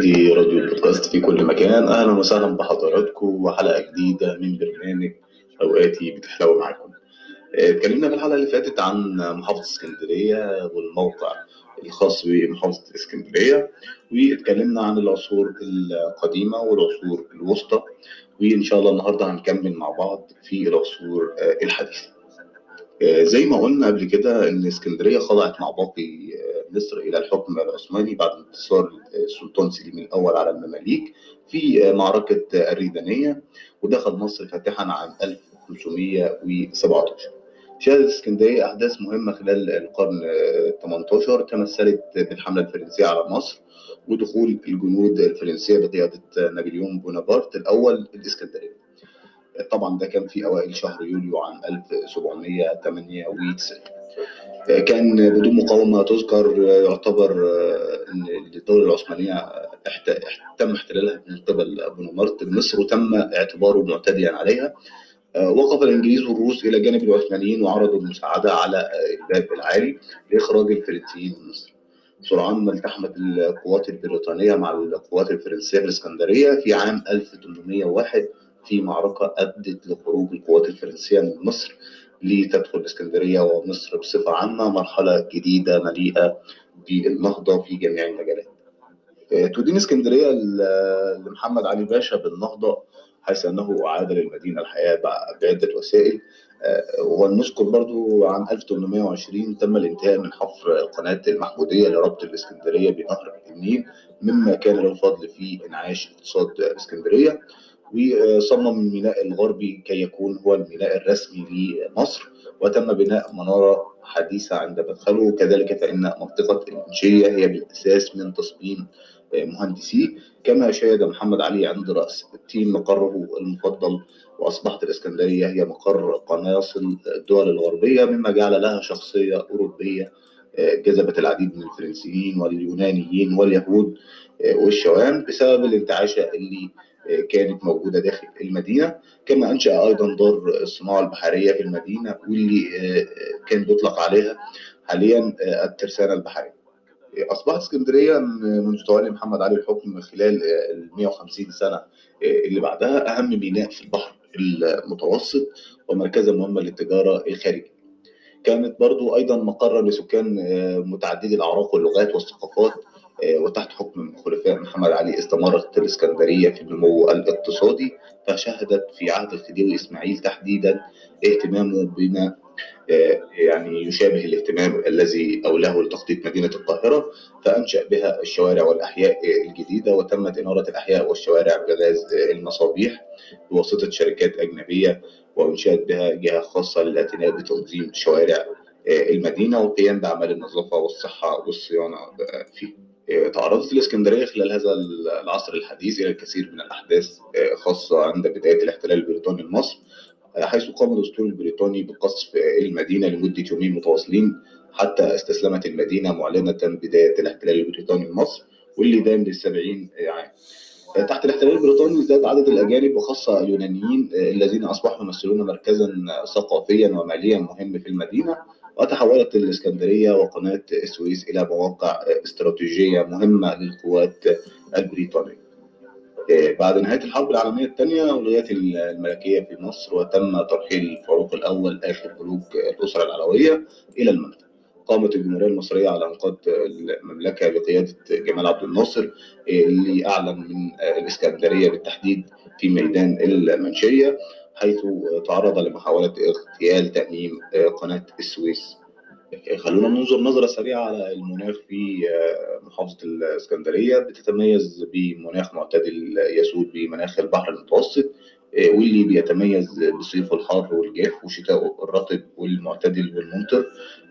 مشاهدي راديو البودكاست في كل مكان. أهلا وسهلا بحضراتكم وحلقة جديدة من برنامج أوقاتي بتحلو معاكم. آه، اتكلمنا في الحلقة اللي فاتت عن محافظة اسكندرية والموقع الخاص بمحافظة اسكندرية واتكلمنا عن العصور القديمة والعصور الوسطى وإن شاء الله النهارده هنكمل مع بعض في العصور آه، الحديثة. زي ما قلنا قبل كده إن إسكندرية خضعت مع باقي آه، مصر إلى الحكم العثماني بعد انتصار السلطان سليم الأول على المماليك في آه، معركة الريدانية ودخل مصر فاتحا عام 1517 شهدت إسكندرية أحداث مهمة خلال القرن ال 18 تمثلت بالحملة الفرنسية على مصر ودخول الجنود الفرنسية بقيادة نابليون بونابرت الأول الإسكندرية. طبعا ده كان في أوائل شهر يوليو عام 1798 كان بدون مقاومة تذكر يعتبر إن الدولة العثمانية تم احتلالها من قبل بونابرت لمصر وتم اعتباره معتديا عليها. وقف الإنجليز والروس إلى جانب العثمانيين وعرضوا المساعدة على الباب العالي لإخراج الفرنسيين من مصر. سرعان ما التحمت القوات البريطانية مع القوات الفرنسية في الإسكندرية في عام 1801 في معركة أدت لخروج القوات الفرنسية من مصر لتدخل الإسكندرية ومصر بصفة عامة مرحلة جديدة مليئة بالنهضة في جميع المجالات. آه، تدين إسكندرية لمحمد علي باشا بالنهضة حيث أنه أعاد للمدينة الحياة بع- بعدة وسائل آه، ونذكر برضو عام 1820 تم الانتهاء من حفر قناة المحمودية لربط الإسكندرية بنهر النيل مما كان له الفضل في إنعاش اقتصاد إسكندرية وصمم الميناء الغربي كي يكون هو الميناء الرسمي لمصر وتم بناء منارة حديثة عند مدخله. وكذلك فإن منطقة المنشية هي بالأساس من تصميم مهندسي. كما شاهد محمد علي عند رأس التيم مقره المفضل وأصبحت الإسكندرية هي مقر قناصل الدول الغربية مما جعل لها شخصية أوروبية جذبت العديد من الفرنسيين واليونانيين واليهود والشوام بسبب الانتعاشة اللي كانت موجودة داخل المدينة كما أنشأ أيضا دار الصناعة البحرية في المدينة واللي كان بيطلق عليها حاليا الترسانة البحرية. أصبحت اسكندرية منذ تولي محمد علي الحكم خلال ال 150 سنة اللي بعدها أهم ميناء في البحر المتوسط ومركزا مهما للتجارة الخارجية. كانت برضو أيضا مقرا لسكان متعددي الأعراق واللغات والثقافات وتحت حكم خلفاء محمد علي استمرت الإسكندرية في النمو الاقتصادي فشهدت في عهد الخديوي إسماعيل تحديدا اهتمامه بما يعني يشابه الاهتمام الذي أولاه لتخطيط مدينة القاهرة فأنشأ بها الشوارع والأحياء الجديدة وتمت إنارة الأحياء والشوارع بغاز المصابيح بواسطة شركات أجنبية وأنشأت بها جهة خاصة للاعتناء بتنظيم شوارع المدينة والقيام بأعمال النظافة والصحة والصيانة فيها. تعرضت الإسكندرية خلال هذا العصر الحديث إلى الكثير من الأحداث خاصة عند بداية الاحتلال البريطاني لمصر حيث قام الأسطول البريطاني بقصف المدينة لمدة يومين متواصلين حتى استسلمت المدينة معلنة بداية الاحتلال البريطاني لمصر واللي دام للسبعين عام. تحت الاحتلال البريطاني زاد عدد الأجانب وخاصة اليونانيين الذين أصبحوا يمثلون مركزا ثقافيا وماليا مهم في المدينة. وتحولت الإسكندرية وقناة السويس إلى مواقع استراتيجية مهمة للقوات البريطانية. بعد نهاية الحرب العالمية الثانية ألغيت الملكية في مصر وتم ترحيل الفاروق الأول آخر ملوك الأسرة العلوية إلى المملكة. قامت الجمهورية المصرية على إنقاذ المملكة بقيادة جمال عبد الناصر اللي أعلن من الإسكندرية بالتحديد في ميدان المنشية حيث تعرض لمحاولة اغتيال تأميم قناة السويس. خلونا ننظر نظرة سريعة على المناخ في محافظة الإسكندرية. بتتميز بمناخ معتدل يسود بمناخ البحر المتوسط واللي بيتميز بصيفه الحار والجاف وشتاءه الرطب والمعتدل والممطر.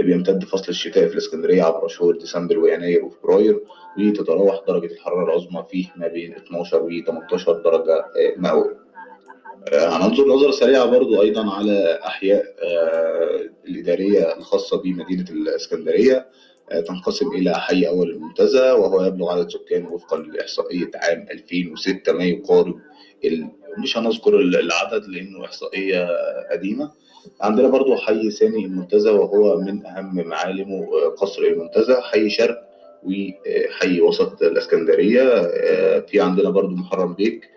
بيمتد فصل الشتاء في الإسكندرية عبر شهور ديسمبر ويناير وفبراير وتتراوح درجة الحرارة العظمى فيه ما بين 12 و 18 درجة مئوية. هننظر نظرة سريعة برضو أيضا على أحياء الإدارية الخاصة بمدينة الإسكندرية تنقسم إلى حي أول المنتزه وهو يبلغ عدد سكان وفقا لإحصائية عام 2006 ما يقارب مش هنذكر العدد لأنه إحصائية قديمة. عندنا برضو حي ثاني المنتزه وهو من أهم معالمه قصر المنتزه حي شرق وحي وسط الإسكندرية في عندنا برضو محرم بيك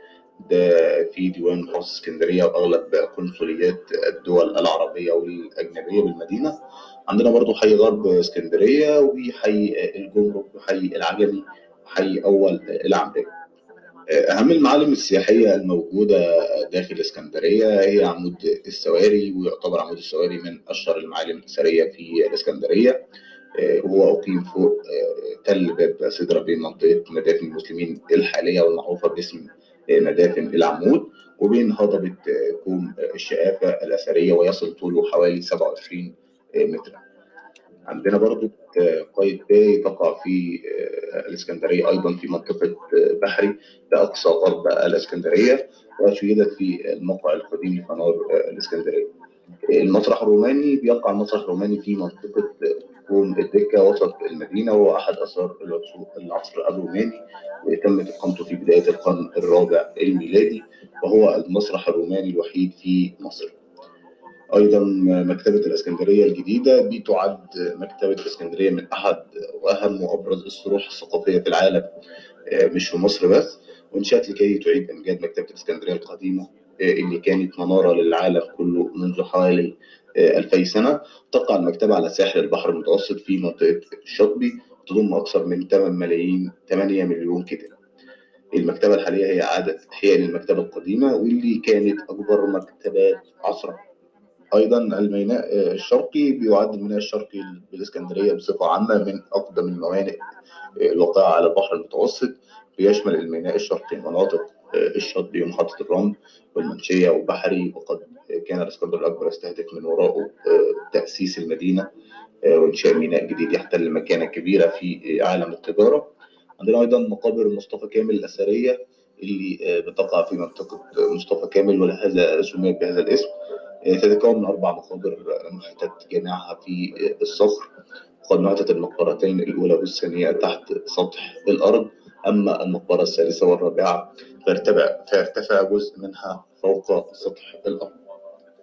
ده في ديوان محافظه اسكندرية وأغلب قنصليات الدول العربية والأجنبية بالمدينة. عندنا برضو حي غرب اسكندرية وحي الجمرك وحي العجمي وحي أول العمريه أهم المعالم السياحية الموجودة داخل اسكندرية هي عمود السواري ويعتبر عمود السواري من أشهر المعالم الأثرية في الإسكندرية. وهو أقيم فوق تل باب سدرة بين منطقة مدافن المسلمين الحالية والمعروفة باسم مدافن العمود وبين هضبة كوم الشقافة الأثرية ويصل طوله حوالي 27 مترا عندنا برضو قايتباي تقع في الإسكندرية أيضا في منطقة بحري بأقصى غرب الإسكندرية وشيدت في الموقع القديم لفنار الإسكندرية. المسرح الروماني بيقع المسرح الروماني في منطقة كوم الدكة وسط المدينة وهو أحد آثار العصر الروماني تمت إقامته في بداية القرن الرابع الميلادي وهو المسرح الروماني الوحيد في مصر. أيضا مكتبة الإسكندرية الجديدة دي تعد مكتبة الإسكندرية من أحد وأهم وأبرز الصروح الثقافية في العالم مش في مصر بس وانشأت لكي تعيد أمجاد مكتبة الإسكندرية القديمة اللي كانت منارة للعالم كله منذ حوالي 2000 سنة تقع المكتبة على ساحل البحر المتوسط في منطقة الشاطبي تضم أكثر من 8 ملايين 8 مليون كتاب المكتبة الحالية هي إعادة إحياء للمكتبة القديمة واللي كانت أكبر مكتبات عصرها أيضا الميناء الشرقي بيعد الميناء الشرقي بالإسكندرية بصفة عامة من أقدم الموانئ الواقعة على البحر المتوسط. بيشمل الميناء الشرقي مناطق الشاطبي ومحطة الرمل والمنشية وبحري وقد كان الإسكندر الأكبر يستهدف من وراءه تأسيس المدينة وإنشاء ميناء جديد يحتل مكانة كبيرة في عالم التجارة. عندنا أيضا مقابر مصطفى كامل الأثرية اللي بتقع في منطقة مصطفى كامل ولهذا سميت بهذا الاسم. تتكون من أربع مقابر نحتت جميعها في الصخر. وقد نحتت المقبرتين الأولى والثانية تحت سطح الأرض. أما المقبرة الثالثة والرابعة فارتفع فارتفع جزء منها فوق سطح الأرض.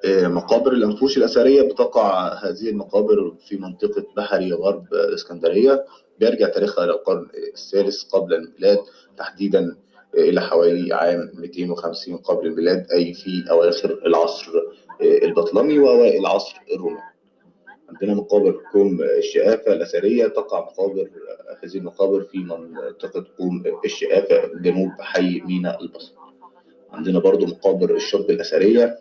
مقابر الأنفوش الأثرية بتقع هذه المقابر في منطقة بحري غرب الإسكندرية بيرجع تاريخها إلى القرن الثالث قبل الميلاد تحديدا إلى حوالي عام 250 قبل الميلاد أي في أواخر العصر البطلمي وأوائل العصر الروماني. عندنا مقابر كوم الشقافة الأثرية تقع مقابر هذه المقابر في منطقة كوم الشقافة جنوب حي مينا البصل. عندنا برضو مقابر الشاطبي الأثرية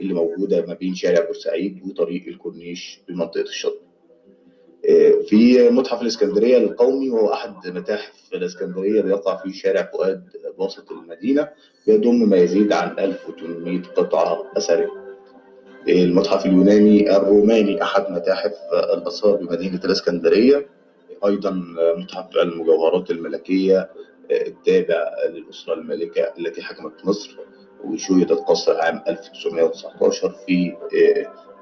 اللي موجودة ما بين شارع بورسعيد وطريق الكورنيش بمنطقة الشاطبي. في متحف الإسكندرية القومي وهو أحد متاحف الإسكندرية بيقع في شارع فؤاد وسط المدينة بيضم ما يزيد عن 1800 قطعة أثرية. المتحف اليوناني الروماني أحد متاحف الآثار بمدينة الإسكندرية أيضا متحف المجوهرات الملكية التابع للأسرة المالكة التي حكمت مصر وشيدت قصر عام 1919 في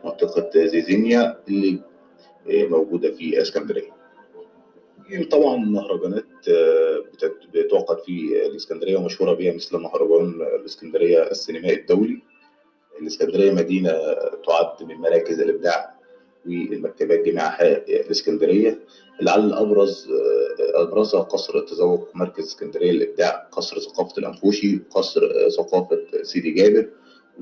منطقة زيزينيا اللي موجودة في إسكندرية. طبعا مهرجانات بتعقد في الإسكندرية ومشهورة بها مثل مهرجان الإسكندرية السينمائي الدولي الإسكندرية مدينة تعد من مراكز الإبداع والمكتبات جامعة الإسكندرية. لعل أبرز أبرزها قصر التذوق مركز إسكندرية للإبداع قصر ثقافة الأنفوشي قصر ثقافة سيدي جابر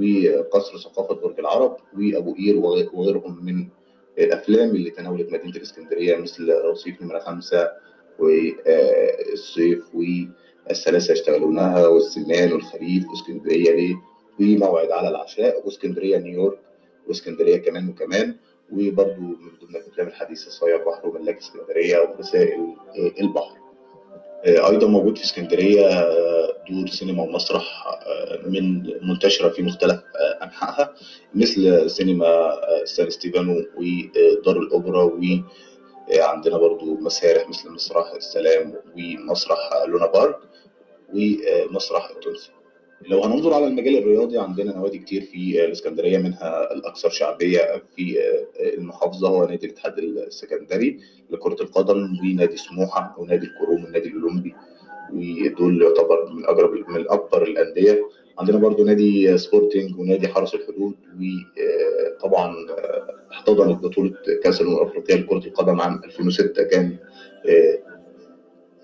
وقصر ثقافة برج العرب وأبو قير وغيرهم من الأفلام اللي تناولت مدينة الإسكندرية مثل رصيف نمرة خمسة والصيف والثلاثة يشتغلونها والسمان والخريف وإسكندرية ليه؟ وموعد على العشاء وإسكندرية نيويورك وإسكندرية كمان وكمان. وبرضه من ضمن الأفلام الحديثة صايع بحر وملاك اسكندرية ورسائل البحر. أيضا موجود في اسكندرية دور سينما ومسرح من منتشرة في مختلف أنحائها مثل سينما سان ستيفانو ودار الأوبرا وعندنا برضو مسارح مثل مسرح السلام ومسرح لونا بارك ومسرح التونسي. لو هننظر على المجال الرياضي عندنا نوادي كتير في الإسكندرية منها الأكثر شعبية في المحافظة هو نادي الاتحاد السكندري لكرة القدم ونادي سموحة ونادي الكروم والنادي الأولمبي. ودول يعتبر من أقرب من أكبر الأندية. عندنا برضو نادي سبورتنج ونادي حرس الحدود وطبعا احتضنت بطولة كأس الأمم الأفريقية لكرة القدم عام 2006 كان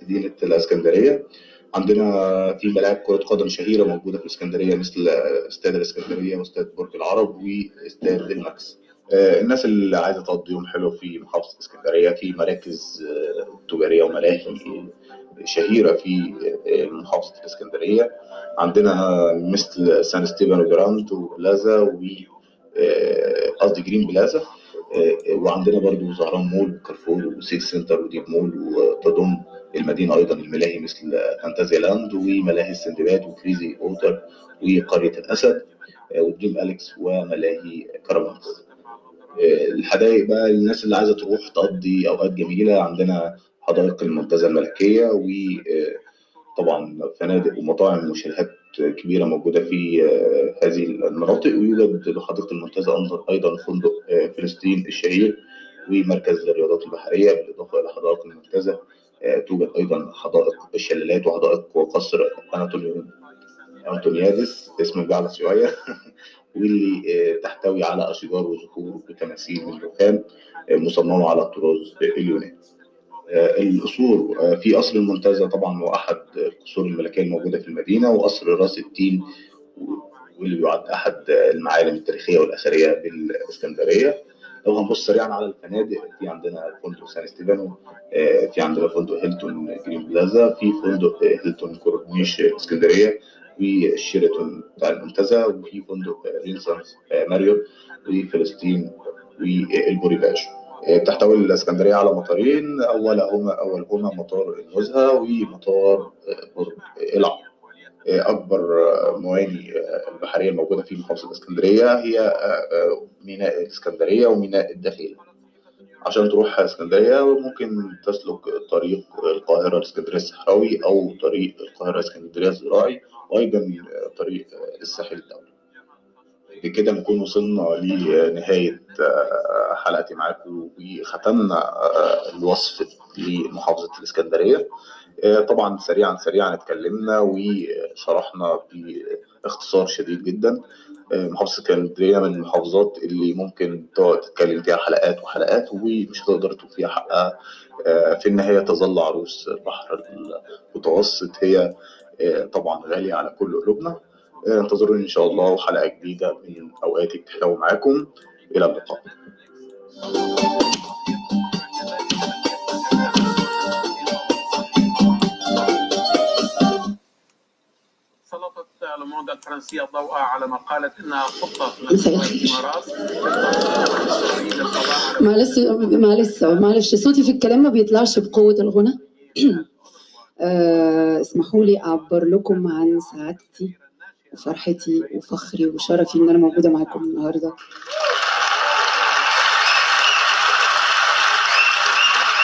مدينة الإسكندرية. عندنا في ملاعب كرة قدم شهيرة موجودة في الاسكندريه مثل استاد الاسكندرية واستاد برج العرب واستاد المكس آه، الناس اللي عايزة تقضي يوم حلو في محافظة الاسكندريه في مراكز آه، تجارية وملاهي شهيرة في آه، محافظة الاسكندرية. عندنا مثل سان ستيفانو جراند وبلازا و قصدي جرين بلازا وعندنا برضو زهران مول وكارفور وسيكس سنتر وديب مول وتضم المدينة أيضا الملاهي مثل فانتازيا لاند وملاهي السندباد وكريزي ووتر وقرية الأسد ودريم أليكس وملاهي كرامانز الحدائق بقى للناس اللي عايزة تروح تقضي أوقات جميلة عندنا حدائق المنتزه الملكية وطبعا فنادق ومطاعم وشاليهات كبيرة موجودة في هذه المناطق. ويوجد بحديقه المنتزه أيضا فندق فلسطين الشهير ومركز للرياضات البحرية بالإضافة إلى حدائق المنتزه. توجد أيضا حدائق الشلالات وحدائق وقصر انطونيادس اسم الجعل شوية واللي تحتوي على أشجار وزهور وتماثيل من الرخام مصممه على الطراز اليوناني. القصور في قصر المنتزه طبعا هو أحد القصور الملكية الموجودة في المدينة وقصر راس التين واللي يعد أحد المعالم التاريخية والأثرية بالإسكندرية لو هنبص سريعا على الفنادق. في عندنا فندق سان ستيفانو في عندنا فندق هيلتون جرين بلازا في فندق هيلتون كورنيش اسكندرية والشيراتون بتاع المنتزه وفي فندق رينسانس ماريوت وفلسطين والبوريفاج تحتوي الإسكندرية على مطارين أولهما أولهما مطار النزهه ومطار برج العرب أكبر مواني البحرية الموجودة في محافظة الاسكندريه هي ميناء الاسكندريه وميناء الدخيل عشان تروح إسكندرية ممكن تسلك طريق القاهرة الاسكندريه الصحراوي أو طريق القاهرة اسكندريه الزراعي وأيضا طريق الساحل الدولي. بكده نكون وصلنا لنهاية حلقتي معاكم. وختمنا الوصف لمحافظة الإسكندرية. طبعا سريعا سريعا اتكلمنا وشرحنا باختصار شديد جدا. محافظة اسكندرية من المحافظات اللي ممكن تقعد تتكلم فيها حلقات وحلقات ومش هتقدر توفيها حقها في النهاية تظل عروس البحر المتوسط هي طبعا غالية على كل قلوبنا. انتظروني إن شاء الله وحلقة جديدة من اوقاتي بتحلو معاكم. إلى اللقاء. سلطت لوموند الفرنسية الضوء على ما قالت إنها خطة الامارات معلش معلش معلش صوتي في الكلام ما بيطلعش بقوة الغنى. أه اسمحوا لي أعبر لكم عن سعادتي وفرحتي وفخري وشرفي إن أنا موجودة معاكم النهارده.